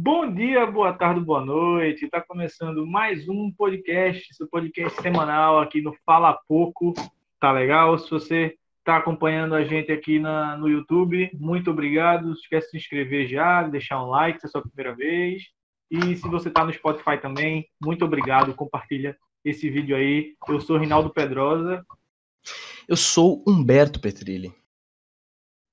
Bom dia, boa tarde, boa noite. Está começando mais um podcast, seu podcast semanal aqui no Fala Pouco. Tá legal? Se você está acompanhando a gente aqui na, no YouTube, muito obrigado. Não esquece de se inscrever já, deixar um like se é a sua primeira vez. E se você está no Spotify também, muito obrigado. Compartilha esse vídeo aí. Eu sou Rinaldo Pedrosa. Eu sou Humberto Petrilli.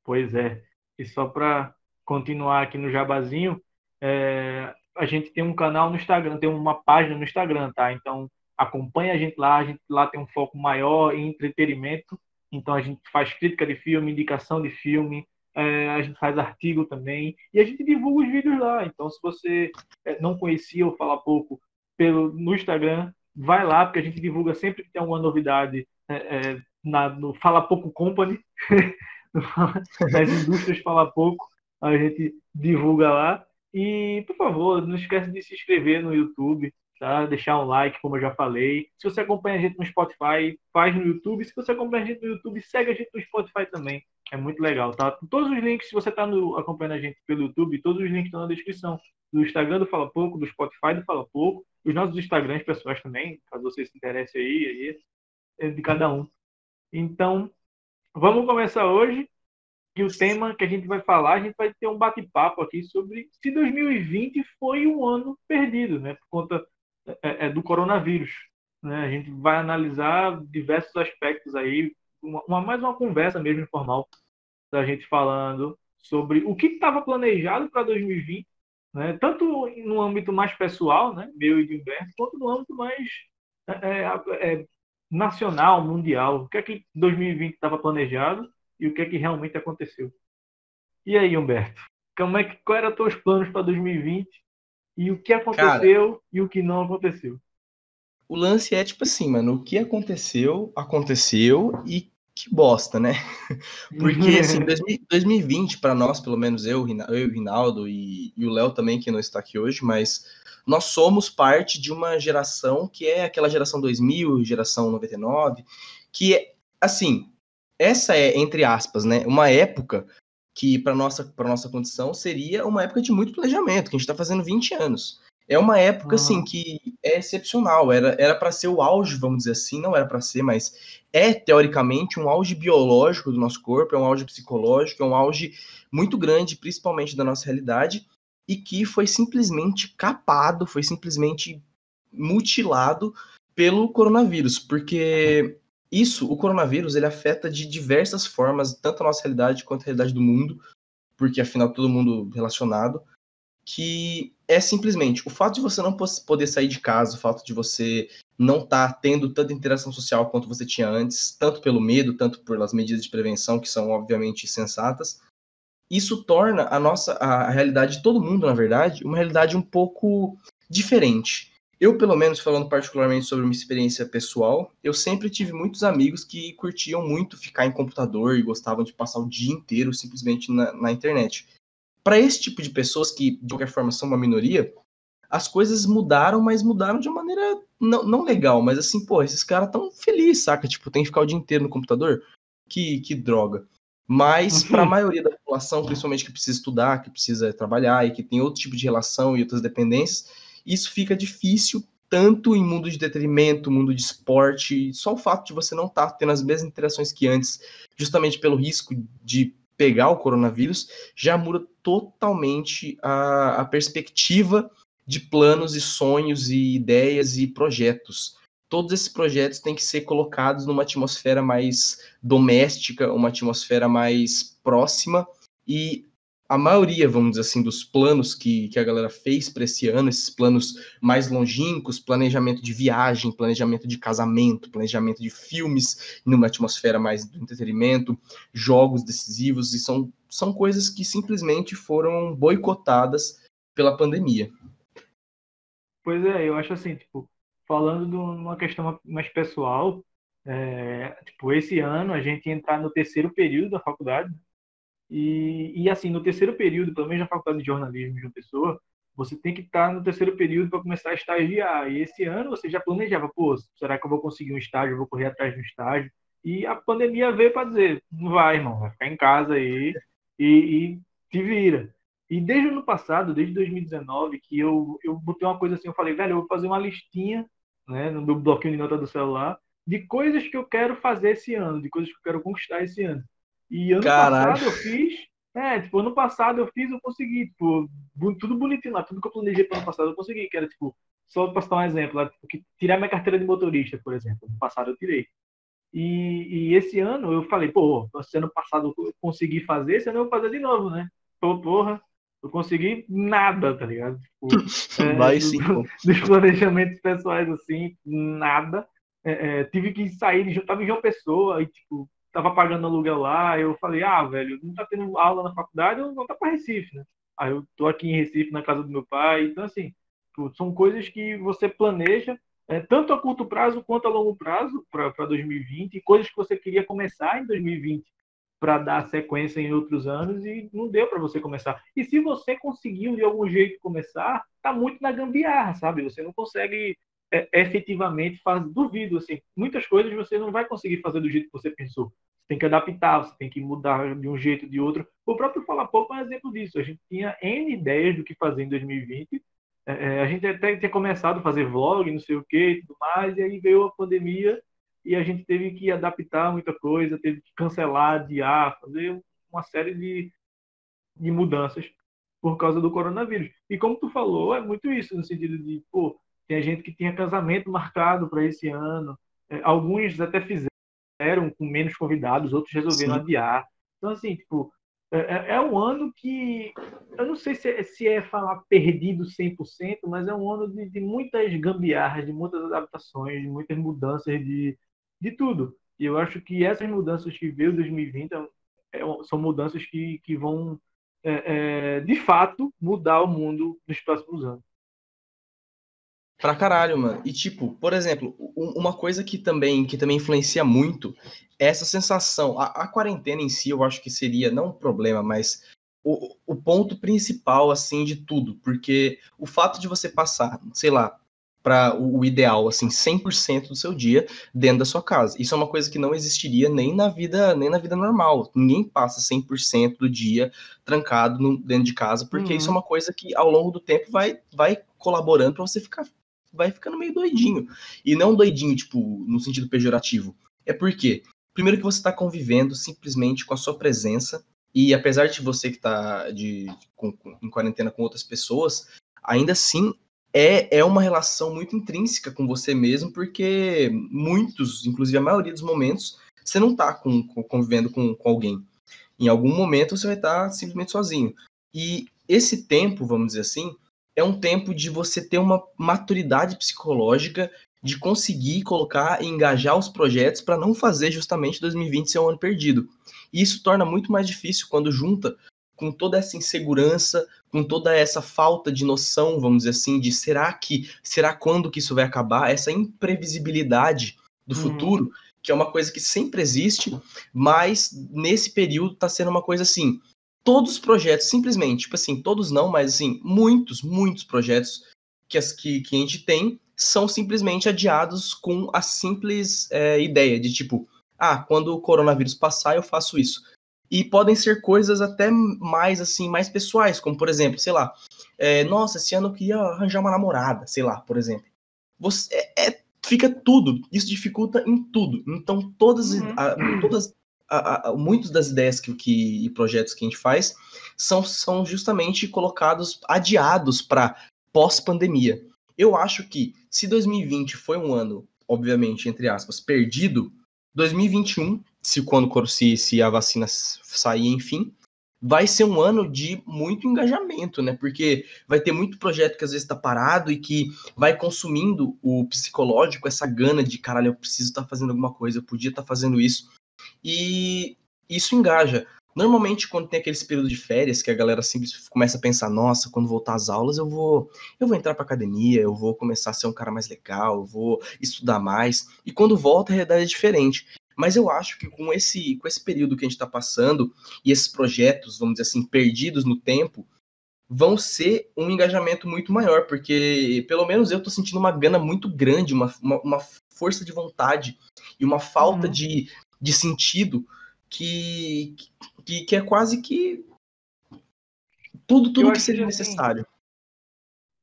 Pois é. E só para continuar aqui no jabazinho, é, a gente tem um canal no Instagram, tem uma página no Instagram, tá? Então acompanha a gente lá, a gente lá tem um foco maior em entretenimento. Então a gente faz crítica de filme, indicação de filme, é, a gente faz artigo também e a gente divulga os vídeos lá. Então se você é, não conhecia ou fala pouco pelo no Instagram, vai lá porque a gente divulga sempre que tem alguma novidade é, é na, no Fala Pouco Company, nas indústrias Fala Pouco, a gente divulga lá. E, por favor, não esqueça de se inscrever no YouTube, tá? Deixar um like, como eu já falei. Se você acompanha a gente no Spotify, faz no YouTube. Se você acompanha a gente no YouTube, segue a gente no Spotify também. É muito legal, tá? Todos os links, se você está acompanhando a gente pelo YouTube, todos os links estão na descrição. Do Instagram do Fala Pouco, do Spotify do Fala Pouco, os nossos Instagrams pessoais também, caso você se interesse aí, aí é de cada um. Então, vamos começar hoje. E o tema que a gente vai falar, a gente vai ter um bate-papo aqui sobre se 2020 foi um ano perdido, né? Por conta é, é, do coronavírus. Né? A gente vai analisar diversos aspectos aí, uma, uma, mais uma conversa mesmo informal da gente falando sobre o que estava planejado para 2020, né? tanto no âmbito mais pessoal, né? meu e de Humberto, quanto no âmbito mais é, é, é nacional, mundial. O que é que 2020 estava planejado e o que é que realmente aconteceu. E aí, Humberto? Como é que, qual eram os teus planos para 2020 e o que aconteceu Cara, e o que não aconteceu? O lance é tipo assim, mano, o que aconteceu, aconteceu e que bosta, né? Porque assim, 2020 para nós, pelo menos eu, eu o Rinaldo e, e o Léo também que não está aqui hoje, mas nós somos parte de uma geração que é aquela geração 2000, geração 99, que é assim, essa é, entre aspas, né, uma época que, para nossa, nossa condição, seria uma época de muito planejamento, que a gente está fazendo 20 anos. É uma época, assim, que é excepcional. Era para ser o auge, vamos dizer assim, não era para ser, mas é, teoricamente, um auge biológico do nosso corpo, é um auge psicológico, é um auge muito grande, principalmente da nossa realidade, e que foi simplesmente capado, foi simplesmente mutilado pelo coronavírus, porque isso, o coronavírus, ele afeta de diversas formas, tanto a nossa realidade quanto a realidade do mundo, porque afinal todo mundo relacionado, que é simplesmente o fato de você não poder sair de casa, o fato de você não estar tá tendo tanta interação social quanto você tinha antes, tanto pelo medo, tanto pelas medidas de prevenção, que são obviamente sensatas, isso torna a nossa a realidade de todo mundo, na verdade, uma realidade um pouco diferente. Eu, pelo menos, falando particularmente sobre uma experiência pessoal, eu sempre tive muitos amigos que curtiam muito ficar em computador e gostavam de passar o dia inteiro simplesmente na, na internet. Para esse tipo de pessoas, que de qualquer forma são uma minoria, as coisas mudaram, mas mudaram de uma maneira não, não legal, mas assim, pô, esses caras tão felizes, saca? Tipo, tem que ficar o dia inteiro no computador? Que, que droga. Mas para a maioria da população, principalmente que precisa estudar, que precisa trabalhar e que tem outro tipo de relação e outras dependências, isso fica difícil tanto em mundo de detrimento, mundo de esporte, só o fato de você não estar tá tendo as mesmas interações que antes, justamente pelo risco de pegar o coronavírus, já muda totalmente a, a perspectiva de planos e sonhos e ideias e projetos. Todos esses projetos têm que ser colocados numa atmosfera mais doméstica, uma atmosfera mais próxima e a maioria, vamos dizer assim, dos planos que, que a galera fez para esse ano, esses planos mais longínquos, planejamento de viagem, planejamento de casamento, planejamento de filmes numa atmosfera mais do entretenimento, jogos decisivos, e são, são coisas que simplesmente foram boicotadas pela pandemia. Pois é, eu acho assim, tipo, falando de uma questão mais pessoal, é, tipo, esse ano a gente entrar no terceiro período da faculdade, e, e assim, no terceiro período, pelo menos na faculdade de jornalismo de uma pessoa, você tem que estar no terceiro período para começar a estagiar. E esse ano você já planejava, pô, será que eu vou conseguir um estágio? Eu vou correr atrás de um estágio? E a pandemia veio para dizer, não vai, irmão, vai ficar em casa aí e, e te vira. E desde o ano passado, desde 2019, que eu, eu botei uma coisa assim, eu falei, velho, eu vou fazer uma listinha né, no meu bloquinho de nota do celular de coisas que eu quero fazer esse ano, de coisas que eu quero conquistar esse ano. E ano Caralho. passado eu fiz, é, tipo, ano passado eu fiz, eu consegui, tipo, tudo bonitinho lá, tudo que eu planejei para ano passado eu consegui, que era, tipo, só para citar um exemplo, lá, tipo, tirar minha carteira de motorista, por exemplo, ano passado eu tirei. E, e, esse ano eu falei, pô, se ano passado eu consegui fazer, esse ano eu vou fazer de novo, né? Pô, porra, eu consegui nada, tá ligado? Tipo, é, Vai sim. Do, dos planejamentos pessoais, assim, nada. É, é, tive que sair, de, tava em João Pessoa e, tipo, tava pagando aluguel lá. Eu falei, ah, velho, não tá tendo aula na faculdade, eu vou tá para Recife, né? Aí eu tô aqui em Recife, na casa do meu pai. Então, assim, são coisas que você planeja é, tanto a curto prazo quanto a longo prazo para 2020, e coisas que você queria começar em 2020 para dar sequência em outros anos e não deu para você começar. E se você conseguiu de algum jeito começar, tá muito na gambiarra, sabe? Você não consegue é, efetivamente fazer, duvido assim, muitas coisas você não vai conseguir fazer do jeito que você pensou. Você tem que adaptar, você tem que mudar de um jeito de outro. O próprio Fala Pouco é um exemplo disso. A gente tinha N ideias do que fazer em 2020 é, é, a gente até tinha começado a fazer vlog, não sei o que tudo mais, e aí veio a pandemia e a gente teve que adaptar muita coisa, teve que cancelar, adiar, fazer uma série de, de mudanças por causa do coronavírus. E como tu falou, é muito isso, no sentido de, pô, tem gente que tinha casamento marcado para esse ano, é, alguns até fizeram com menos convidados, outros resolveram Sim. adiar. Então, assim, tipo, é, é, é um ano que eu não sei se é, se é falar perdido 100%, mas é um ano de, de, muitas gambiarras, de muitas adaptações, de muitas mudanças de, de tudo. E eu acho que essas mudanças que veio 2020 é, é, são mudanças que, que vão, é, de fato, mudar o mundo nos próximos anos. Pra caralho, mano. E tipo, por exemplo, uma coisa que também, que também influencia muito é essa sensação. A, a quarentena em si, eu acho que seria não um problema, mas o, o ponto principal, assim, de tudo. Porque o fato de você passar, sei lá, para o, ideal, assim, 100% do seu dia dentro da sua casa. Isso é uma coisa que não existiria nem na vida, nem na vida normal. Ninguém passa 100% do dia trancado no, dentro de casa, porque uhum. isso é uma coisa que ao longo do tempo vai, vai colaborando para você ficar vai ficando meio doidinho. E não doidinho, tipo, no sentido pejorativo. É porque, primeiro que você está convivendo simplesmente com a sua presença, e apesar de você que está de, com, com, em quarentena com outras pessoas, ainda assim é, é uma relação muito intrínseca com você mesmo, porque muitos, inclusive a maioria dos momentos, você não está com, com, convivendo com, com alguém. Em algum momento você vai estar tá simplesmente sozinho. E esse tempo, vamos dizer assim, é um tempo de você ter uma maturidade psicológica de conseguir colocar e engajar os projetos para não fazer justamente 2020 ser um ano perdido. E isso torna muito mais difícil quando junta com toda essa insegurança, com toda essa falta de noção, vamos dizer assim, de será que, será quando que isso vai acabar, essa imprevisibilidade do uhum. futuro, que é uma coisa que sempre existe, mas nesse período está sendo uma coisa assim, todos os projetos, simplesmente, tipo assim, todos não, mas assim, muitos, muitos projetos que, as, que, que a gente tem são simplesmente adiados com a simples é, ideia de tipo, ah, quando o coronavírus passar, eu faço isso. E podem ser coisas até mais assim, mais pessoais, como por exemplo, sei lá, é, nossa, esse ano eu queria arranjar uma namorada, sei lá, por exemplo. Você, é, é fica tudo, isso dificulta em tudo. Então, todas, uhum. a, todas muitas das ideias que, que, e projetos que a gente faz são, são justamente colocados, adiados para pós-pandemia. Eu acho que se 2020 foi um ano, obviamente, entre aspas, perdido, 2021, se quando se, se a vacina sair, enfim, vai ser um ano de muito engajamento, né? Porque vai ter muito projeto que às vezes está parado e que vai consumindo o psicológico, essa gana de caralho, eu preciso estar tá fazendo alguma coisa, eu podia estar tá fazendo isso. E isso engaja. Normalmente, quando tem aquele período de férias, que a galera simplesmente começa a pensar, nossa, quando voltar às aulas, eu vou, eu vou entrar para academia, eu vou começar a ser um cara mais legal, eu vou estudar mais. E quando volta, a realidade é diferente. Mas eu acho que com esse, com esse período que a gente está passando e esses projetos, vamos dizer assim, perdidos no tempo, vão ser um engajamento muito maior, porque pelo menos eu estou sentindo uma gana muito grande, uma, uma, uma, força de vontade e uma falta uhum. de, de sentido que, que, que é quase que tudo, tudo que seja que, assim, necessário.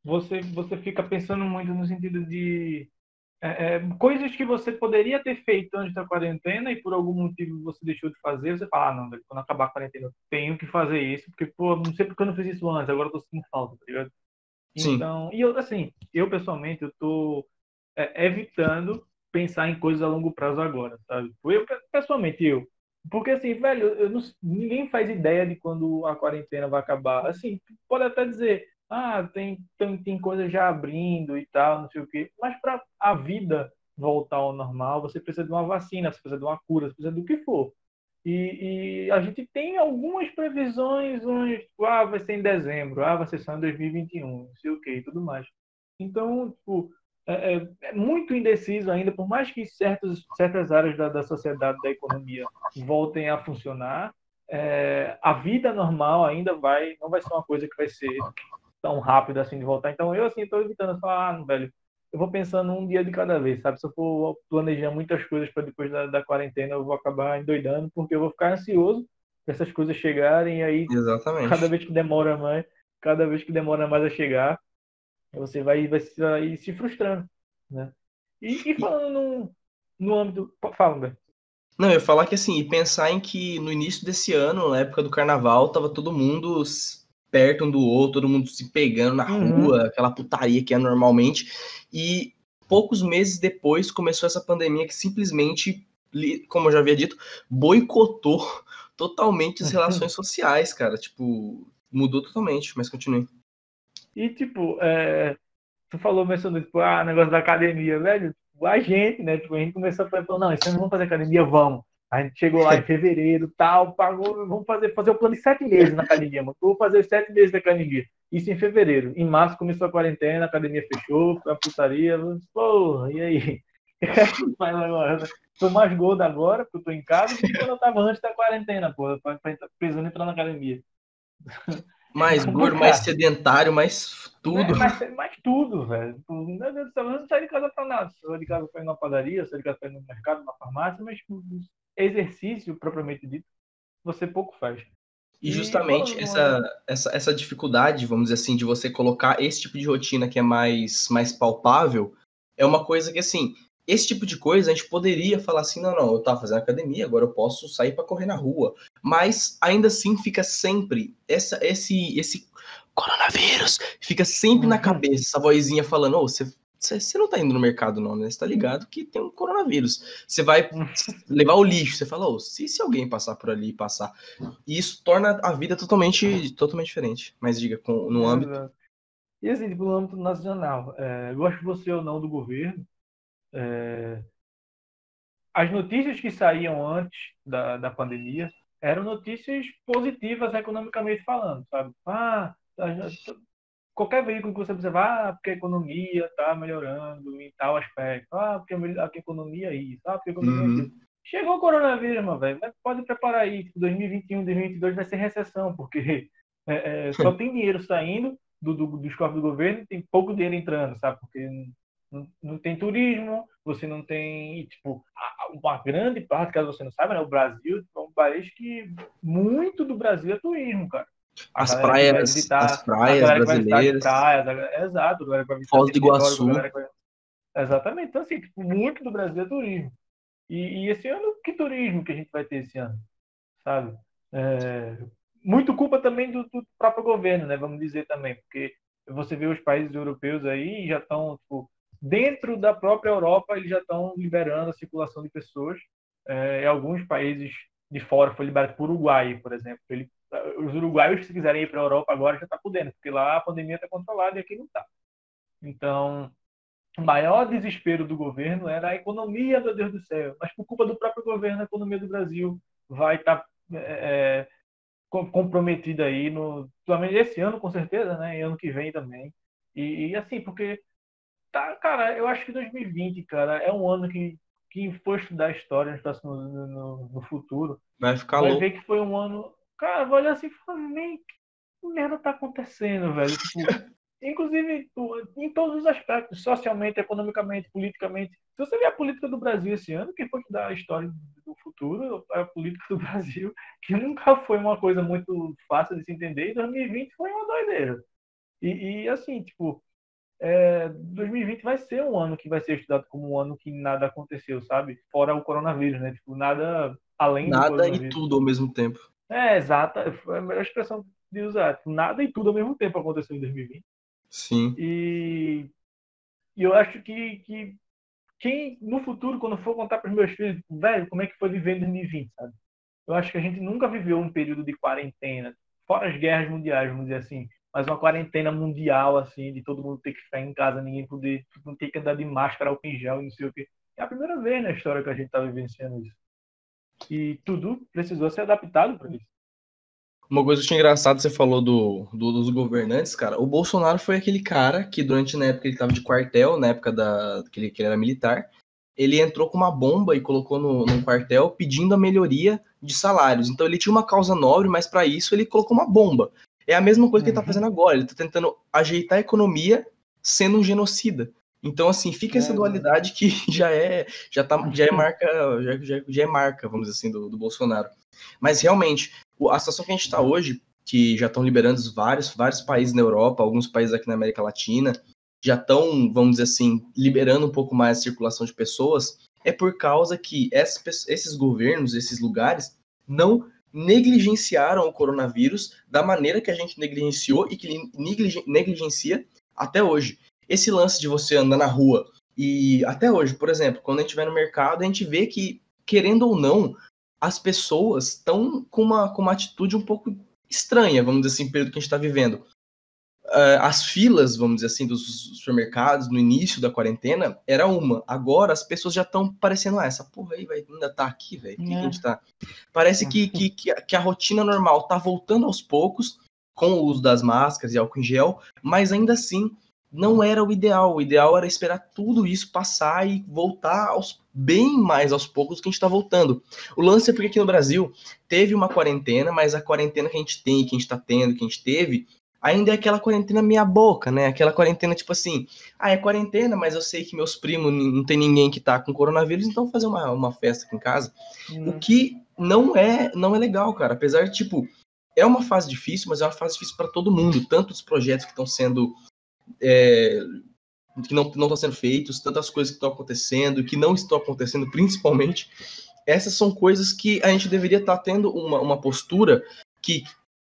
Você, você fica pensando muito no sentido de é, é, coisas que você poderia ter feito antes da quarentena e por algum motivo você deixou de fazer, você fala, ah, não, quando acabar a quarentena eu tenho que fazer isso, porque, pô, não sei porque eu não fiz isso antes, agora eu tô sentindo falta, tá ligado? Sim. Então, e eu, assim, eu pessoalmente, eu tô é, evitando pensar em coisas a longo prazo agora, sabe? Eu, pessoalmente, eu. Porque, assim, velho, não, ninguém faz ideia de quando a quarentena vai acabar. Assim, pode até dizer, ah, tem, tem, tem coisa já abrindo e tal, não sei o quê. Mas para a vida voltar ao normal, você precisa de uma vacina, você precisa de uma cura, você precisa do que for. E, e, a gente tem algumas previsões, uns, tipo, ah, vai ser em dezembro, ah, vai ser só em 2021, não sei o que e tudo mais. Então, tipo, é, é, é, muito indeciso ainda, por mais que certos, certas áreas da, da sociedade, da economia voltem a funcionar, é, a vida normal ainda vai, não vai ser uma coisa que vai ser tão rápido assim de voltar. Então, eu, assim, estou evitando falar, ah, velho, eu vou pensando um dia de cada vez, sabe? Se eu for planejar muitas coisas para depois da, da, quarentena, eu vou acabar endoidando, porque eu vou ficar ansioso para essas coisas chegarem e aí Exatamente. cada vez que demora mais, cada vez que demora mais a chegar, você vai, vai, vai se frustrando, né? E, e falando no, no âmbito, fala, Humberto. Não, eu ia falar que assim, e pensar em que no início desse ano, na época do carnaval, tava todo mundo perto um do outro, todo mundo se pegando na uhum. rua, aquela putaria que é normalmente. E poucos meses depois começou essa pandemia que simplesmente, como eu já havia dito, boicotou totalmente as relações sociais, cara. Tipo, mudou totalmente, mas continue. E, tipo, é, tu falou, mencionou, tipo, ah, negócio da academia, velho. Tipo, a gente, né? Tipo, a gente começou a falar, não, esse ano vamos fazer academia, vamos. A gente chegou lá em fevereiro, tal, pagou, vamos fazer, fazer o plano de sete meses na academia, mano. Vou fazer sete meses da academia. Isso em fevereiro. Em março começou a quarentena, a academia fechou, a putaria. Porra, e aí? Faz agora. Tô mais gordo agora, porque eu tô em casa, do que quando eu tava antes da quarentena, porra, pra, pra, precisando entrar na academia. Mais gordo, mais sedentário, mais tudo. É, mais, mais, tudo, velho. Meu Deus do céu, não saio de casa pra nada. Saio de casa pra ir na padaria, saio de casa pra ir no mercado, na farmácia, mas tipo, exercício propriamente dito, você pouco faz. E justamente e, essa, essa, essa dificuldade, vamos dizer assim, de você colocar esse tipo de rotina que é mais, mais palpável, é uma coisa que, assim, esse tipo de coisa a gente poderia falar assim, não, não, eu tava fazendo academia, agora eu posso sair para correr na rua. Mas ainda assim fica sempre essa, esse, esse coronavírus, fica sempre uhum. na cabeça essa vozinha falando, oh, você você não tá indo no mercado, não, né? Você tá ligado que tem um coronavírus. Você vai levar o lixo, você fala, oh, se, se alguém passar por ali passar. E isso torna a vida totalmente, totalmente diferente. Mas diga, com, no âmbito. E assim, tipo, no âmbito nacional, é, gosto você ou não do governo, é, as notícias que saíam antes da, da pandemia eram notícias positivas economicamente falando, sabe? Ah, qualquer veículo que você observar, ah, porque a economia está melhorando em tal aspecto, ah, porque a economia é isso, ah, porque a economia é uhum. é isso. Chegou o coronavírus, meu velho, pode preparar aí, 2021, 2022 vai ser recessão, porque é, é, só tem dinheiro saindo do, do, dos cofres do governo e tem pouco dinheiro entrando, sabe? Porque não, não tem turismo, você não tem, tipo, uma grande parte, caso você não saiba, né, o Brasil é um país que muito do Brasil é turismo, cara. As praias, visitar, as praias brasileiras. Praias, exato, Foz do Iguaçu. Vai... Exatamente. Então, assim, tipo, muito do Brasil é turismo. E, e, esse ano, que turismo que a gente vai ter esse ano? Sabe? É... Muito culpa também do, do, próprio governo, né? Vamos dizer também, porque você vê os países europeus aí já estão, tipo, dentro da própria Europa, eles já estão liberando a circulação de pessoas. É, em alguns países de fora foi liberado por Uruguai, por exemplo. Ele os uruguaios, se quiserem ir para a Europa agora, já está podendo, porque lá a pandemia está controlada e aqui não está. Então, o maior desespero do governo era a economia, meu Deus do céu. Mas por culpa do próprio governo, a economia do Brasil vai estar tá, é, é comprometida aí, no, esse ano com certeza, né? E ano que vem também. E, e, assim, porque, tá, cara, eu acho que 2020, cara, é um ano que quem for estudar história no, no, no futuro vai ficar vai louco. ver que foi um ano Cara, vou olhar assim e falar, nem que merda tá acontecendo, velho? Tipo, inclusive em todos os aspectos, socialmente, economicamente, politicamente. Se você ver a política do Brasil esse ano, quem foi que dá a história do futuro, a política do Brasil, que nunca foi uma coisa muito fácil de se entender, e 2020 foi uma doideira. E, e assim, tipo, é, 2020 vai ser um ano que vai ser estudado como um ano que nada aconteceu, sabe? Fora o coronavírus, né? Tipo, nada além nada e tudo ao mesmo tempo. É, exata. Foi a melhor expressão de usar. Tipo, nada e tudo ao mesmo tempo aconteceu em 2020. Sim. E, e eu acho que, que quem, no futuro, quando for contar para os meus filhos, tipo, velho, como é que foi viver em 2020, sabe? Eu acho que a gente nunca viveu um período de quarentena, fora as guerras mundiais, vamos dizer assim, mas uma quarentena mundial, assim, de todo mundo ter que ficar em casa, ninguém poder, não ter que andar de máscara, álcool em gel, não sei o quê. É a primeira vez na história que a gente está vivenciando isso. E tudo precisou ser adaptado para isso. Uma coisa que achei engraçada, você falou do, do, dos governantes, cara. O Bolsonaro foi aquele cara que, durante na época ele estava de quartel, na época da, que, ele, que ele era militar, ele entrou com uma bomba e colocou no, no quartel pedindo a melhoria de salários. Então ele tinha uma causa nobre, mas para isso ele colocou uma bomba. É a mesma coisa que ele tá uhum. fazendo agora. Ele tá tentando ajeitar a economia sendo um genocida. Então, assim, fica essa é, dualidade que já é, já tá, já é marca, já, já, já é marca, vamos dizer assim, do, do Bolsonaro. Mas realmente, a situação que a gente está hoje, que já estão liberando vários, vários países na Europa, alguns países aqui na América Latina, já estão, vamos dizer assim, liberando um pouco mais a circulação de pessoas, é por causa que esses governos, esses lugares, não negligenciaram o coronavírus da maneira que a gente negligenciou e que negligencia até hoje. Esse lance de você andar na rua e até hoje, por exemplo, quando a gente vai no mercado, a gente vê que, querendo ou não, as pessoas estão com uma, com uma atitude um pouco estranha, vamos dizer assim, pelo que a gente está vivendo. Uh, as filas, vamos dizer assim, dos supermercados no início da quarentena era uma. Agora as pessoas já estão parecendo, ah, essa porra aí vai ainda tá aqui, velho. Que, que a gente tá. Parece que, que, que, a, que a rotina normal tá voltando aos poucos, com o uso das máscaras e álcool em gel, mas ainda assim não era o ideal. O ideal era esperar tudo isso passar e voltar aos bem mais aos poucos que a gente está voltando. O lance é porque aqui no Brasil teve uma quarentena, mas a quarentena que a gente tem, que a gente está tendo, que a gente teve, ainda é aquela quarentena meia boca, né? Aquela quarentena tipo assim, ah, é quarentena, mas eu sei que meus primos não tem ninguém que tá com coronavírus, então vou fazer uma, uma festa aqui em casa. O que não é não é legal, cara. Apesar de tipo é uma fase difícil, mas é uma fase difícil para todo mundo, tanto os projetos que estão sendo é, que não estão sendo feitos, tantas coisas que estão acontecendo, que não estão acontecendo, principalmente. Essas são coisas que a gente deveria estar tá tendo uma, uma postura que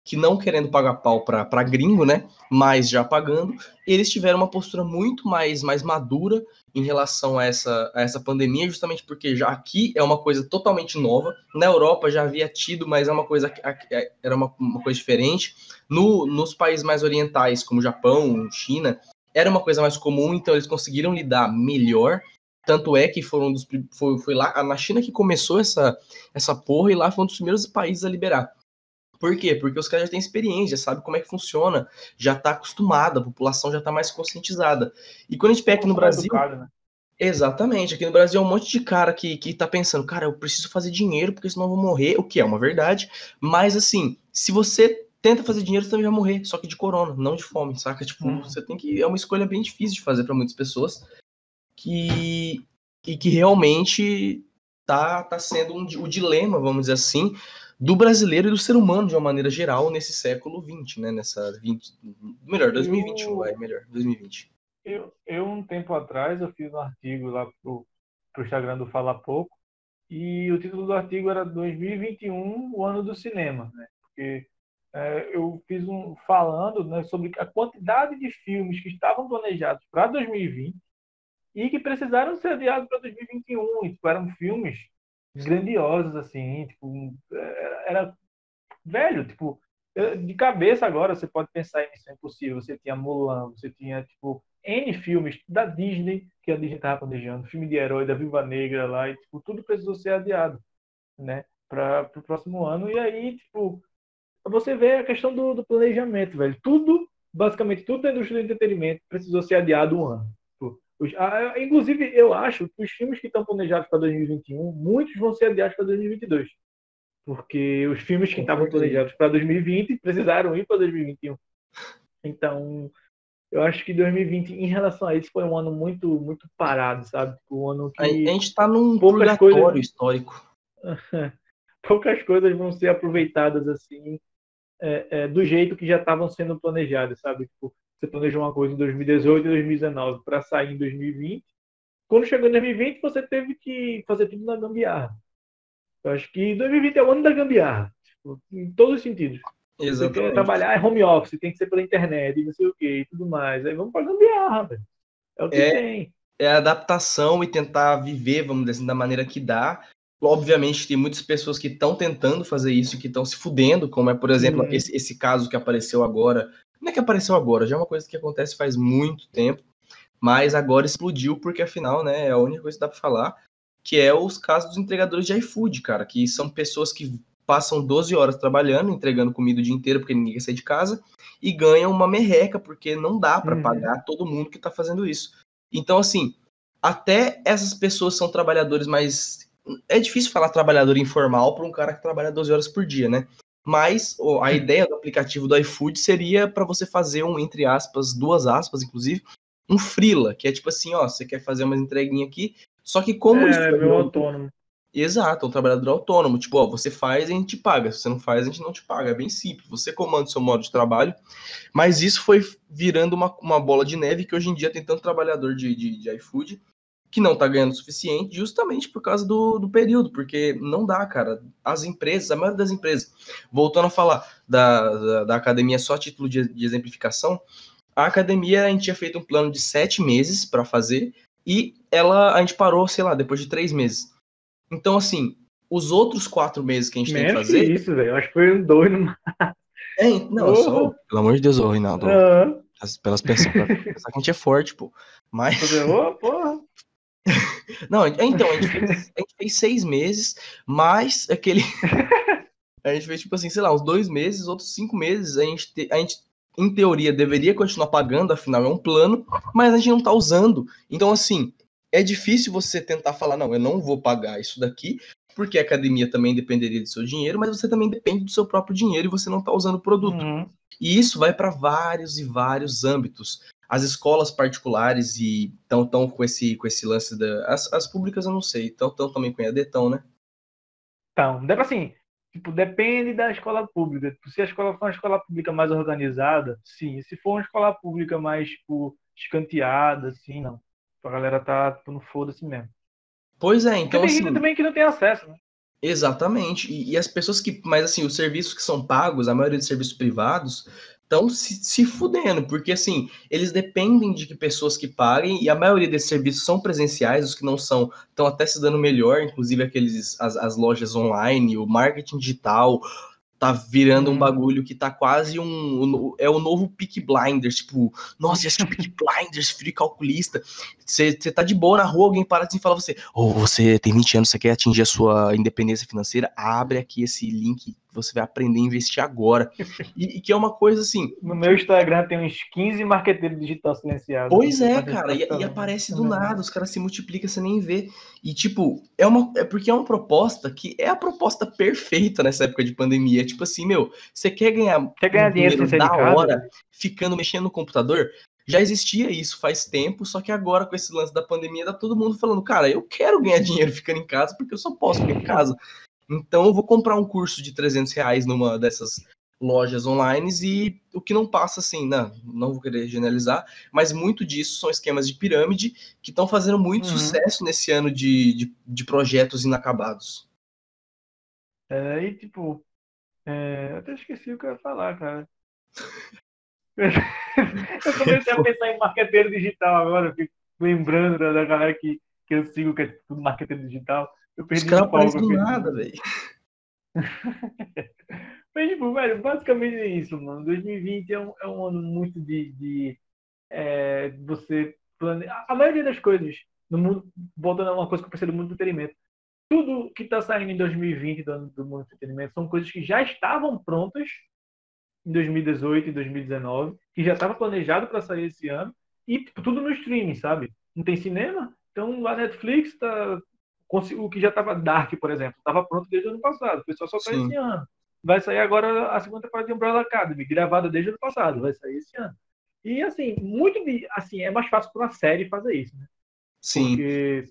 que não querendo pagar pau para gringo, né? Mas já pagando, eles tiveram uma postura muito mais, mais madura em relação a essa, a essa pandemia, justamente porque já aqui é uma coisa totalmente nova. Na Europa já havia tido, mas é uma coisa é, era uma, uma coisa diferente. No, nos países mais orientais, como Japão, China, era uma coisa mais comum, então eles conseguiram lidar melhor. Tanto é que foram dos, foi, foi lá na China que começou essa, essa porra e lá foi um dos primeiros países a liberar. Por quê? Porque os caras já têm experiência, já sabem como é que funciona, já está acostumada, a população já está mais conscientizada. E quando a gente pega aqui no Brasil. Educado, né? Exatamente, aqui no Brasil é um monte de cara que, que tá pensando, cara, eu preciso fazer dinheiro porque senão eu vou morrer, o que é uma verdade, mas assim, se você tenta fazer dinheiro, você também vai morrer, só que de corona, não de fome, saca? Tipo, hum. você tem que. É uma escolha bem difícil de fazer para muitas pessoas que. e que realmente tá, tá sendo um, o dilema, vamos dizer assim, do brasileiro e do ser humano de uma maneira geral nesse século 20, né? Nessa 20, melhor 2021, eu, vai, melhor 2020. Eu, eu um tempo atrás eu fiz um artigo lá pro, pro Instagram do Fala Pouco e o título do artigo era 2021, o ano do cinema, né? Porque é, eu fiz um falando né, sobre a quantidade de filmes que estavam planejados para 2020 e que precisaram ser adiados para 2021. E, tipo, eram filmes grandiosos, assim, tipo, é, era velho, tipo, de cabeça agora você pode pensar em Missão Impossível, você tinha Mulan, você tinha, tipo, N filmes da Disney, que a Disney estava planejando, filme de herói da Viúva Negra lá, e, tipo, tudo precisou ser adiado, né, para o próximo ano, e aí, tipo, você vê a questão do, do planejamento, velho, tudo, basicamente, tudo da indústria do entretenimento precisou ser adiado um ano. Inclusive, eu acho que os filmes que estão planejados para 2021, muitos vão ser adiados para 2022. Porque os filmes que estavam planejados para 2020 precisaram ir para 2021. Então, eu acho que 2020, em relação a isso, foi um ano muito, muito parado, sabe? Tipo, um ano que. A gente tá num purgatório coisas... histórico. poucas coisas vão ser aproveitadas assim, é, é, do jeito que já estavam sendo planejadas, sabe? Tipo, você planejou uma coisa em 2018 e 2019 para sair em 2020. Quando chegou em 2020, você teve que fazer tudo na gambiarra. Eu acho que 2020 é o ano da gambiarra, tipo, em todos os sentidos. Exatamente. Você quer trabalhar é home office, tem que ser pela internet, não sei o que, e tudo mais. Aí vamos para gambiarra, velho. É o que é, tem. É adaptação e tentar viver, vamos dizer assim, da maneira que dá. Obviamente, tem muitas pessoas que estão tentando fazer isso, que estão se fudendo, como é, por exemplo, uhum. esse, esse caso que apareceu agora. Não é que apareceu agora, já é uma coisa que acontece faz muito tempo, mas agora explodiu, porque afinal, né, é a única coisa que dá para falar, que é os casos dos entregadores de iFood, cara, que são pessoas que passam 12 horas trabalhando, entregando comida o dia inteiro, porque ninguém quer sair de casa, e ganham uma merreca, porque não dá para uhum. pagar todo mundo que está fazendo isso. Então, assim, até essas pessoas são trabalhadores mais. É difícil falar trabalhador informal para um cara que trabalha 12 horas por dia, né? Mas a uhum. ideia do aplicativo do iFood seria para você fazer um, entre aspas, duas aspas, inclusive, um freela, que é tipo assim, ó, você quer fazer uma entreguinha aqui, só que como é, isso é meu autônomo. Exato, um trabalhador autônomo. Tipo, ó, você faz, a gente paga. Se você não faz, a gente não te paga. É bem simples. Você comanda o seu modo de trabalho. Mas isso foi virando uma, uma bola de neve que hoje em dia tem tanto trabalhador de, de, de iFood que não tá ganhando o suficiente justamente por causa do, do período, porque não dá, cara. As empresas, a maioria das empresas, voltando a falar da, da, da academia só a título de, de exemplificação, a academia a gente tinha feito um plano de sete meses para fazer e ela a gente parou, sei lá, depois de três meses. Então, assim, os outros quatro meses que a gente Menos tem que fazer. Que isso, velho. Acho que foi um dois no É, não, oh. só, pelo amor de Deus, ô, Rinaldo. Uhum. Pelas pessoas, pensar que a gente é forte, pô. Mas. Oh, porra. Não, então, a gente, fez, a gente fez seis meses, mas aquele. a gente fez, tipo assim, sei lá, uns dois meses, outros cinco meses, a gente, te... a gente, em teoria, deveria continuar pagando, afinal é um plano, mas a gente não tá usando. Então, assim, é difícil você tentar falar, não, eu não vou pagar isso daqui, porque a academia também dependeria do seu dinheiro, mas você também depende do seu próprio dinheiro e você não está usando o produto. Uhum. E isso vai para vários e vários âmbitos. As escolas particulares e estão tão com esse com esse lance da as, as públicas eu não sei, estão tão também com EAD, tão, né? Então, deve assim, tipo, depende da escola pública. Tipo, se a escola for uma escola pública mais organizada, sim. Se for uma escola pública mais tipo escanteada, assim, não a galera tá no foda-se mesmo. Pois é, então. Porque tem assim, também que não tem acesso, né? Exatamente. E, e, as pessoas que. Mas assim, os serviços que são pagos, a maioria dos serviços privados, estão se, se fudendo, porque assim, eles dependem de que pessoas que paguem, e a maioria desses serviços são presenciais, os que não são, estão até se dando melhor, inclusive aqueles as, as lojas online, o marketing digital, tá virando um uhum. bagulho que tá quase um, um é o novo Peak Blinders, tipo, nossa, esse Peak Blinders, frio calculista. Você tá de boa na rua, alguém para assim e fala você, ou oh, você tem 20 anos, você quer atingir a sua independência financeira, abre aqui esse link você vai aprender a investir agora. E, e, que é uma coisa assim. No meu Instagram tem uns 15 marqueteiros digital silenciados. Pois é, cara, e, e, aparece do nada, os caras se multiplicam, você nem vê. E, tipo, é uma. É porque é uma proposta que é a proposta perfeita nessa época de pandemia. É tipo assim, meu, você quer ganhar, quer ganhar dinheiro, dinheiro da hora ficando mexendo no computador? Já existia isso faz tempo, só que agora com esse lance da pandemia, tá todo mundo falando, cara, eu quero ganhar dinheiro ficando em casa, porque eu só posso ficar em casa. Então eu vou comprar um curso de 300 reais numa dessas lojas online e o que não passa assim, não, não vou querer generalizar, mas muito disso são esquemas de pirâmide que estão fazendo muito uhum. sucesso nesse ano de, de, de, projetos inacabados. É, e tipo, é, eu até esqueci o que eu ia falar, cara. eu comecei a pensar em marqueteiro digital agora, fico lembrando da, da galera que, que eu sigo, que é tudo marqueteiro digital. Eu perdi Os caras aparecem do nada, velho. Mas, tipo, velho, basicamente é isso, mano. 2020 é um, é um ano muito de, de é, você planejar. A maioria das coisas no mundo, voltando a uma coisa que eu pensei do mundo do entretenimento. Tudo que está saindo em 2020 do, do mundo do entretenimento são coisas que já estavam prontas em 2018 e 2019, que já estava planejado para sair esse ano, e tipo, tudo no streaming, sabe? Não tem cinema, então a Netflix está o que já estava Dark, por exemplo, estava pronto desde o ano passado, o pessoal só sai esse ano. Vai sair agora a segunda temporada de Umbrella Academy, gravada desde o ano passado, vai sair esse ano. E assim, muito assim, é mais fácil para uma série fazer isso, né? Sim. Porque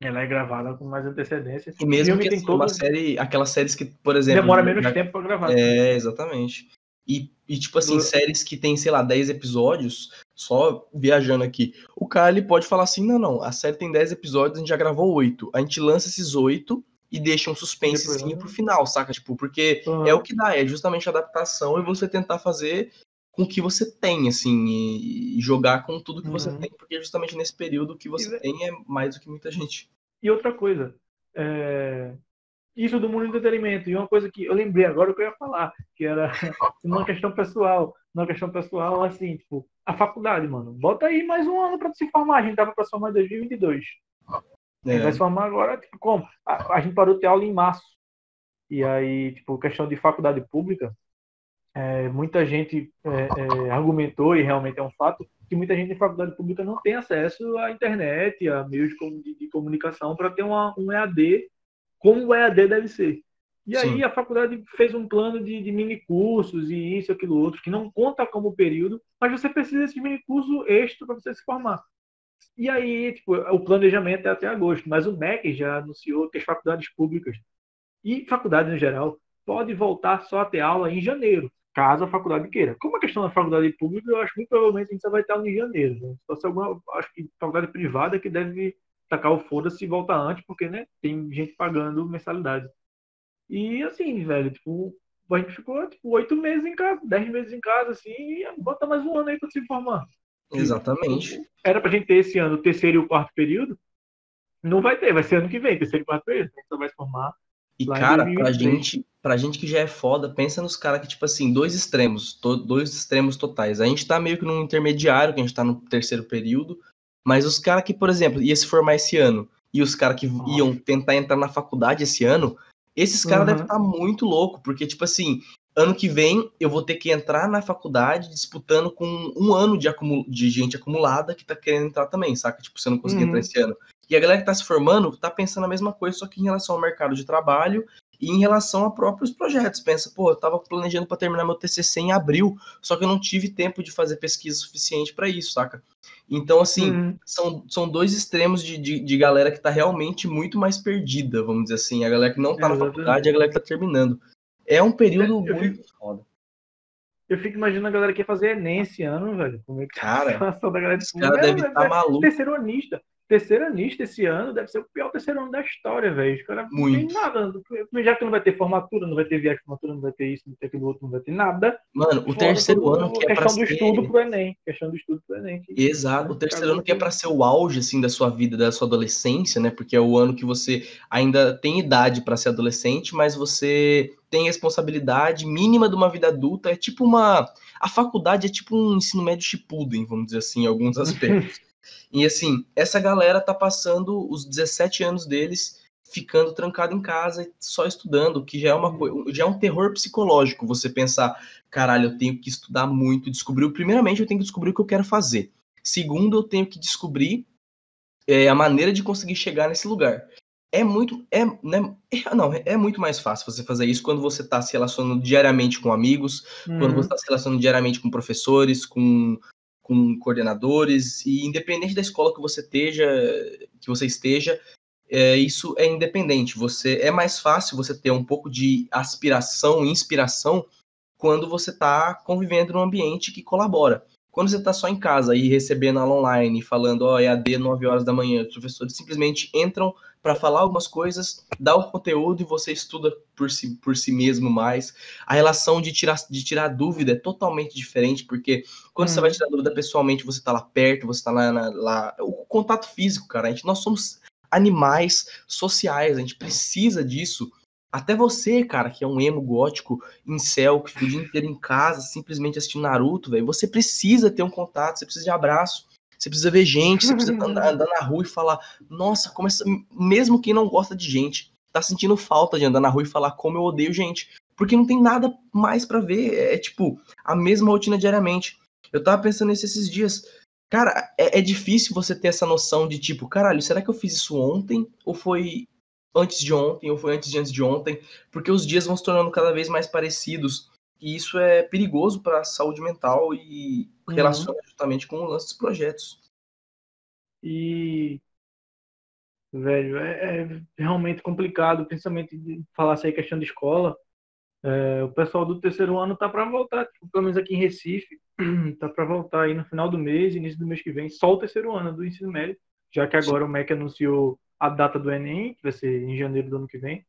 ela é gravada com mais antecedência. E mesmo que assim, todo- uma série, aquelas séries que, por exemplo, Demora menos já- tempo para gravar. É, exatamente. E, e, tipo assim, Do- séries que tem, sei lá, 10 episódios, só viajando aqui, o cara ele pode falar assim: não, não, a série tem 10 episódios, a gente já gravou 8. A gente lança esses 8 e deixa um suspensezinho Depois, né? pro final, saca? Tipo, porque Uhum. é o que dá, é justamente a adaptação e você tentar fazer com o que você tem, assim, e, jogar com tudo que você Uhum. tem, porque justamente nesse período o que você E- tem é mais do que muita gente. E outra coisa, é, isso do mundo do entretenimento, e uma coisa que eu lembrei agora que eu ia falar, que era uma questão pessoal, uma questão pessoal, assim, tipo, a faculdade, mano, bota aí mais um ano para se formar, a gente tava para se formar em 2022, a gente vai É, se formar agora, tipo, como? A, a gente parou de ter aula em março, e aí, tipo, questão de faculdade pública, é, muita gente é, é, argumentou, e realmente é um fato, que muita gente em faculdade pública não tem acesso à internet, a meios de, de- de comunicação para ter uma, um EAD como o EAD deve ser. E aí Sim. a faculdade fez um plano de, de mini cursos e isso, aquilo, outro, que não conta como período, mas você precisa desse mini curso extra para você se formar. E aí, tipo, o planejamento é até agosto, mas o MEC já anunciou que as faculdades públicas e faculdades em geral pode voltar só a ter aula em janeiro, caso a faculdade queira. Como a questão da faculdade pública, eu acho que muito provavelmente a gente só vai ter aula em janeiro. Né? Só se alguma, acho que faculdade privada que deve tacar o foda-se e voltar antes, porque né, tem gente pagando mensalidade. E assim, velho, tipo, a gente ficou tipo oito meses em casa, dez meses em casa, assim, e bota mais um ano aí pra se formar. exatamente. Era pra gente ter esse ano o terceiro e o quarto período. Não vai ter, vai ser ano que vem, terceiro e quarto período. A gente só vai se formar. E, cara, pra 2023. gente, pra gente que já é foda, pensa nos caras que, tipo assim, dois extremos, dois extremos totais. A gente tá meio que num intermediário, que a gente tá no terceiro período, mas os caras que, por exemplo, ia se formar esse ano, e os caras que Nossa. iam tentar entrar na faculdade esse ano, esses caras Uhum. devem estar muito louco, porque, tipo assim, ano que vem eu vou ter que entrar na faculdade disputando com um ano de, acumu- de gente acumulada que tá querendo entrar também, saca? Tipo, você não conseguir Uhum. entrar esse ano. E a galera que tá se formando tá pensando a mesma coisa, só que em relação ao mercado de trabalho e em relação a próprios projetos. Pensa, pô, eu tava planejando para terminar meu TCC em abril, só que eu não tive tempo de fazer pesquisa suficiente para isso, saca? Então, assim, Uhum. são, são dois extremos de, de, de galera que tá realmente muito mais perdida, vamos dizer assim. A galera que não tá na faculdade e a galera que tá terminando. É um período Eu muito foda. Eu fico imaginando a galera que ia fazer Enem esse ano, velho. Como é que tá Cara, a situação da galera de Os caras devem estar malucos. Terceiro anista. Terceiro anista esse ano deve ser o pior terceiro ano da história, velho. Os caras não tem nada. Já que não vai ter formatura, não vai ter viagem de formatura, não vai ter isso, não vai ter aquilo outro, não vai ter nada. Mano, o terceiro ano que é questão pra do ser... estudo pro Enem. Questão do estudo pro Enem. Exato, o terceiro ano que é para ser o auge assim da sua vida, da sua adolescência, né? Porque é o ano que você ainda tem idade para ser adolescente, mas você tem responsabilidade mínima de uma vida adulta. É tipo uma a faculdade é tipo um ensino médio Shippuden, vamos dizer assim, em alguns aspectos. E assim, essa galera tá passando os 17 anos deles ficando trancado em casa e só estudando, que já é uma coisa, já é um terror psicológico você pensar, caralho, eu tenho que estudar muito, descobrir, primeiramente eu tenho que descobrir o que eu quero fazer. Segundo, eu tenho que descobrir é, a maneira de conseguir chegar nesse lugar. É muito, é, né, é- não, é muito mais fácil você fazer isso quando você está se relacionando diariamente com amigos, quando Uhum. você está se relacionando diariamente com professores, com, com coordenadores, e independente da escola que você esteja, que você esteja, é, isso é independente. Você é mais fácil você ter um pouco de aspiração, inspiração, quando você está convivendo num ambiente que colabora. Quando você está só em casa e recebendo aula online, falando, ó, EAD 9 horas da manhã, os professores simplesmente entram para falar algumas coisas, dá o conteúdo e você estuda por si, por si mesmo mais. A relação de tirar, de tirar dúvida é totalmente diferente, porque quando você Uhum. vai tirar dúvida pessoalmente, você está lá perto, você está lá, lá. O contato físico, cara, a gente, nós somos animais sociais, a gente precisa disso. Até você, cara, que é um emo gótico, incel, que fica o dia inteiro em casa, simplesmente assistindo Naruto, velho, você precisa ter um contato, você precisa de abraço, você precisa ver gente, você precisa andar, andar na rua e falar, nossa, como essa... mesmo quem não gosta de gente, tá sentindo falta de andar na rua e falar como eu odeio gente, porque não tem nada mais pra ver, é, é tipo a mesma rotina diariamente. Eu tava pensando nisso esses dias, cara, é, é difícil você ter essa noção de tipo, caralho, será que eu fiz isso ontem ou foi antes de ontem ou foi antes de antes de ontem? Porque os dias vão se tornando cada vez mais parecidos E isso é perigoso para a saúde mental e uhum. relaciona justamente com o lance dos projetos. E, velho, é, é realmente complicado, principalmente de falar essa questão de escola. É, o pessoal do terceiro ano tá para voltar, tipo, pelo menos aqui em Recife, tá para voltar aí no final do mês, início do mês que vem, só o terceiro ano do ensino médio, já que agora o MEC anunciou a data do Enem, que vai ser em janeiro do ano que vem.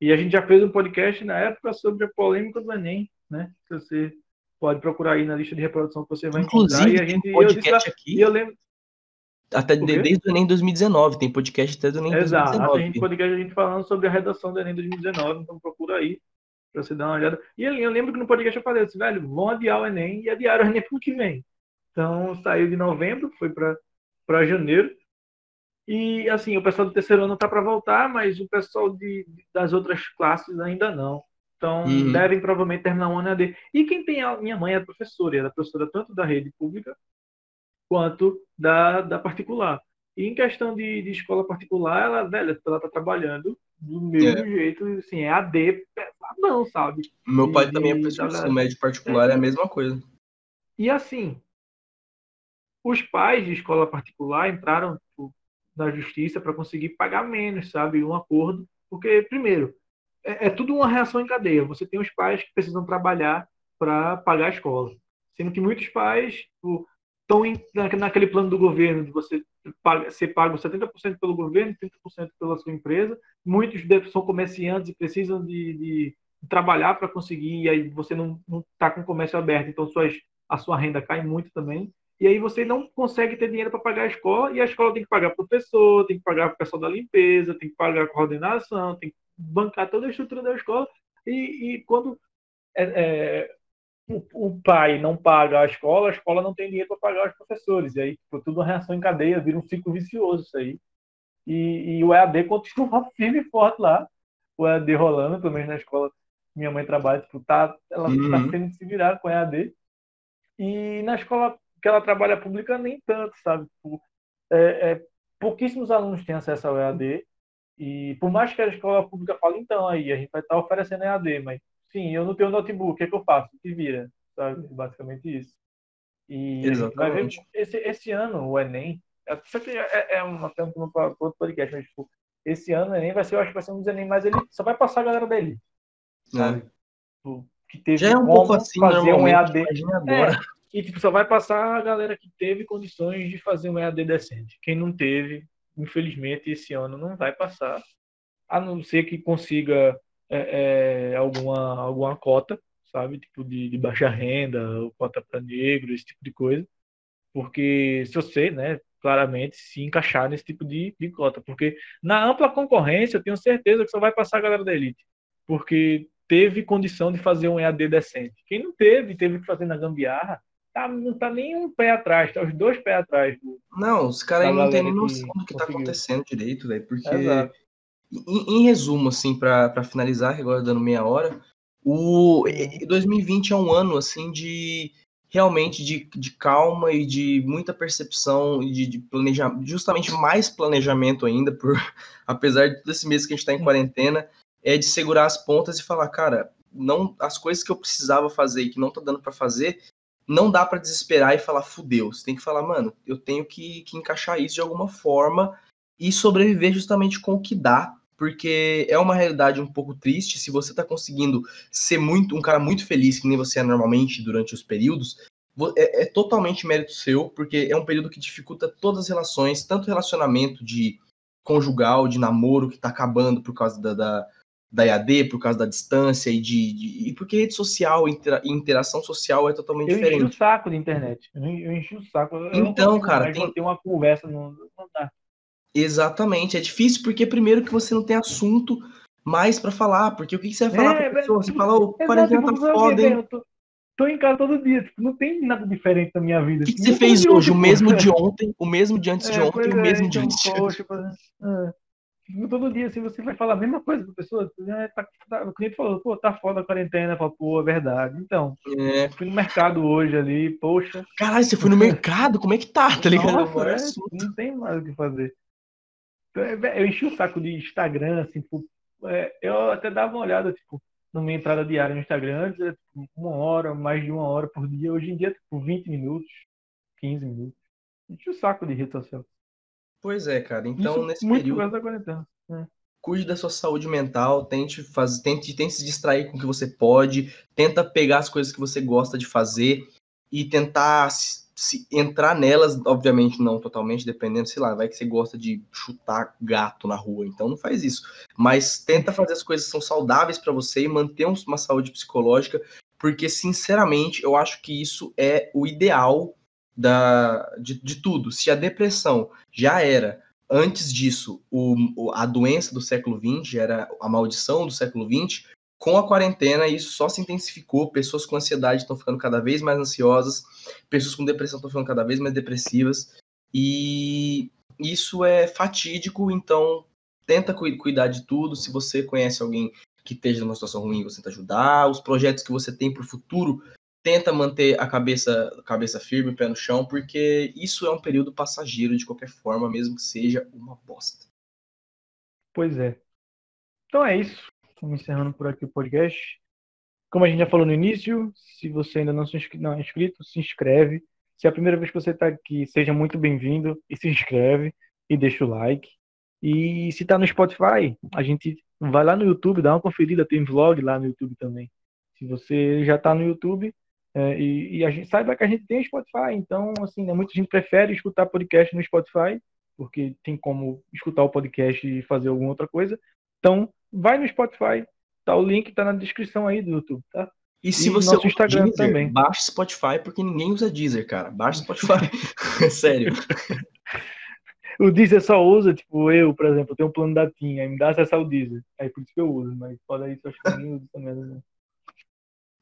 E a gente já fez um podcast na época sobre a polêmica do Enem, né? Que você pode procurar aí na lista de reprodução que você vai Inclusive, encontrar. E a gente, podcast eu disse, aqui. eu lembro, até de, desde o Enem 2019, tem podcast até do Enem Exato, 2019. Exato, tem podcast a gente falando sobre a redação do Enem 2019, então procura aí pra você dar uma olhada. E eu lembro que no podcast eu falei assim, velho, vão adiar o Enem e adiaram o Enem pro que vem. Então saiu de novembro, foi para janeiro. E assim, o pessoal do terceiro ano tá para voltar, mas o pessoal de, das outras classes ainda não. Então uhum. devem provavelmente terminar o ano AD. E quem tem a minha mãe é professora, ela é professora tanto da rede pública quanto da, da particular. E em questão de, de escola particular, ela, velho, ela tá trabalhando do mesmo é. jeito, assim, é AD não, sabe? Meu pai também é professor de médio particular, é. é a mesma coisa. E assim, os pais de escola particular entraram tipo, na justiça para conseguir pagar menos, sabe? Um acordo. Porque, primeiro, é, é, tudo uma reação em cadeia. Você tem os pais que precisam trabalhar para pagar a escola. Sendo que muitos pais tipo, estão naquele plano do governo de você ser pago 70% pelo governo, 30% pela sua empresa. Muitos são comerciantes e precisam de, de trabalhar para conseguir, e aí você não está com o comércio aberto, então suas, a sua renda cai muito também. E aí você não consegue ter dinheiro para pagar a escola, e a escola tem que pagar professor, tem que pagar o pessoal da limpeza, tem que pagar a coordenação, tem que bancar toda a estrutura da escola. E, e quando é, é, o, o, pai não paga a escola, a escola não tem dinheiro para pagar os professores. E aí, tipo, tudo uma reação em cadeia, vira um ciclo vicioso isso aí. E, e o EAD continua firme e forte lá. O EAD rolando, pelo menos na escola minha mãe trabalha, tipo, tá, ela está uhum. tendo que se virar com EAD. E na escola que ela trabalha pública, nem tanto, sabe? Tipo, é, é, pouquíssimos alunos têm acesso ao EAD. E por mais que a escola pública fale, então, aí, a gente vai estar tá oferecendo EAD, mas sim, eu não tenho notebook, o que, é que eu faço? Que vira, sabe? Basicamente isso. E Exatamente. Ver, esse, esse ano, o Enem, aqui é, é uma pergunta para outro podcast, mas tipo, esse ano o Enem vai ser, eu acho que vai ser um dos Enem, mas ele só vai passar a galera dele. Sabe? É. Que teve Já é um pouco assim, fazer um EAD. Agora. É, e tipo, só vai passar a galera que teve condições de fazer um EAD decente. Quem não teve, infelizmente, esse ano não vai passar, a não ser que consiga é, é, alguma, alguma cota, sabe? Tipo, de, de baixa renda, ou cota para negro, esse tipo de coisa. Porque se você, né, claramente se encaixar nesse tipo de, de cota. Porque na ampla concorrência, eu tenho certeza que só vai passar a galera da elite. Porque teve condição de fazer um EAD decente. Quem não teve, teve que fazer na gambiarra, tá, não tá nem um pé atrás, tá os dois pés atrás. Do, não, os caras aí não tem nem noção do que tá conseguiu. tá acontecendo direito, velho. Porque, em, em, resumo, assim, para finalizar, que agora dando meia hora, o 2020 é um ano, assim, de realmente de, de calma e de muita percepção e de, de planejamento, justamente mais planejamento ainda, por apesar de todo esse mês que a gente está em quarentena, é de segurar as pontas e falar, cara, não as coisas que eu precisava fazer e que não tá dando para fazer, não dá para desesperar e falar, fudeu. Você tem que falar, mano, eu tenho que, que encaixar isso de alguma forma e sobreviver justamente com o que dá, porque é uma realidade um pouco triste. Se você tá conseguindo ser muito um cara muito feliz, que nem você é normalmente durante os períodos, é, é totalmente mérito seu, porque é um período que dificulta todas as relações, tanto relacionamento de conjugal, de namoro, que tá acabando por causa da, da da EAD por causa da distância e de, de e porque rede social e intera, interação social é totalmente eu diferente. Eu enchi o saco de internet. Eu, eu enchi o saco. Eu então, cara, tem uma conversa no. Exatamente, é difícil porque primeiro que você não tem assunto mais para falar, porque o que, que você vai falar é, pra pessoa? Você fala, o oh, quarentena tá foda, hein? Tô, tô, em casa todo dia, tipo, não tem nada diferente na minha vida. O que, que você fez hoje? O mesmo de ontem, o mesmo de antes é, de ontem, o mesmo de então, antes de ontem. Todo dia, assim, você vai falar a mesma coisa pra pessoa. Né? Tá, tá, o cliente falou, pô, tá foda a quarentena. Fala, pô, é verdade. Então, é. fui no mercado hoje ali, poxa. Caralho, você foi no mercado? Como é que tá? Tá ligado? Nossa, é, não tem mais o que fazer. Então, é, eu enchi o saco de Instagram, assim, tipo, é, eu até dava uma olhada, tipo, na minha entrada diária no Instagram. Era tipo, uma hora, mais de uma hora por dia. Hoje em dia é tipo 20 minutos, 15 minutos. Enche o saco de rede social. Pois é, cara. Então, Isso nesse muito período, da quarentena. É. cuide da sua saúde mental, tente fazer, tente, tente se distrair com o que você pode, tenta pegar as coisas que você gosta de fazer e tentar se, se entrar nelas, obviamente não totalmente, dependendo, sei lá, vai que você gosta de chutar gato na rua, então não faz isso. Mas tenta fazer as coisas que são saudáveis para você e manter um- uma saúde psicológica, porque sinceramente eu acho que isso é o ideal da, de, de tudo. Se a depressão já era antes disso, o, a doença do século XX era a maldição do século XX. Com a quarentena, isso só se intensificou. Pessoas com ansiedade estão ficando cada vez mais ansiosas, pessoas com depressão estão ficando cada vez mais depressivas. E isso é fatídico, então tenta cu- cuidar de tudo. Se você conhece alguém que esteja numa situação ruim, você tenta ajudar. Os projetos que você tem para o futuro, tenta manter a cabeça, cabeça firme, pé no chão, porque isso é um período passageiro de qualquer forma, mesmo que seja uma bosta. Pois é. Então é isso. Estamos encerrando por aqui o podcast. Como a gente já falou no início, se você ainda não, se inscre- não é inscrito, se inscreve. Se é a primeira vez que você está aqui, seja muito bem-vindo e se inscreve e deixa o like. E se está no Spotify, a gente vai lá no YouTube, dá uma conferida, tem vlog lá no YouTube também. Se você já está no YouTube, é, e, e a gente saiba que a gente tem Spotify, então assim, né, muita gente prefere escutar podcast no Spotify, porque tem como escutar o podcast e fazer alguma outra coisa. Então, vai no Spotify, tá o link tá na descrição aí do YouTube, tá? E se E você usa Instagram Deezer, também. baixe Spotify, porque ninguém usa Deezer, cara. Baixe Spotify. Sério. O Deezer só usa, tipo, eu, por exemplo, eu tenho um plano da TIM, aí me dá acesso ao Deezer. Aí por isso que eu uso, mas fora isso, acho que ninguém usa também. Né?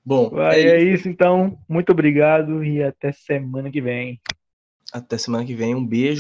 Bom, Aí é é isso. isso, então. Muito obrigado e até semana que vem. Até semana que vem. Um beijo.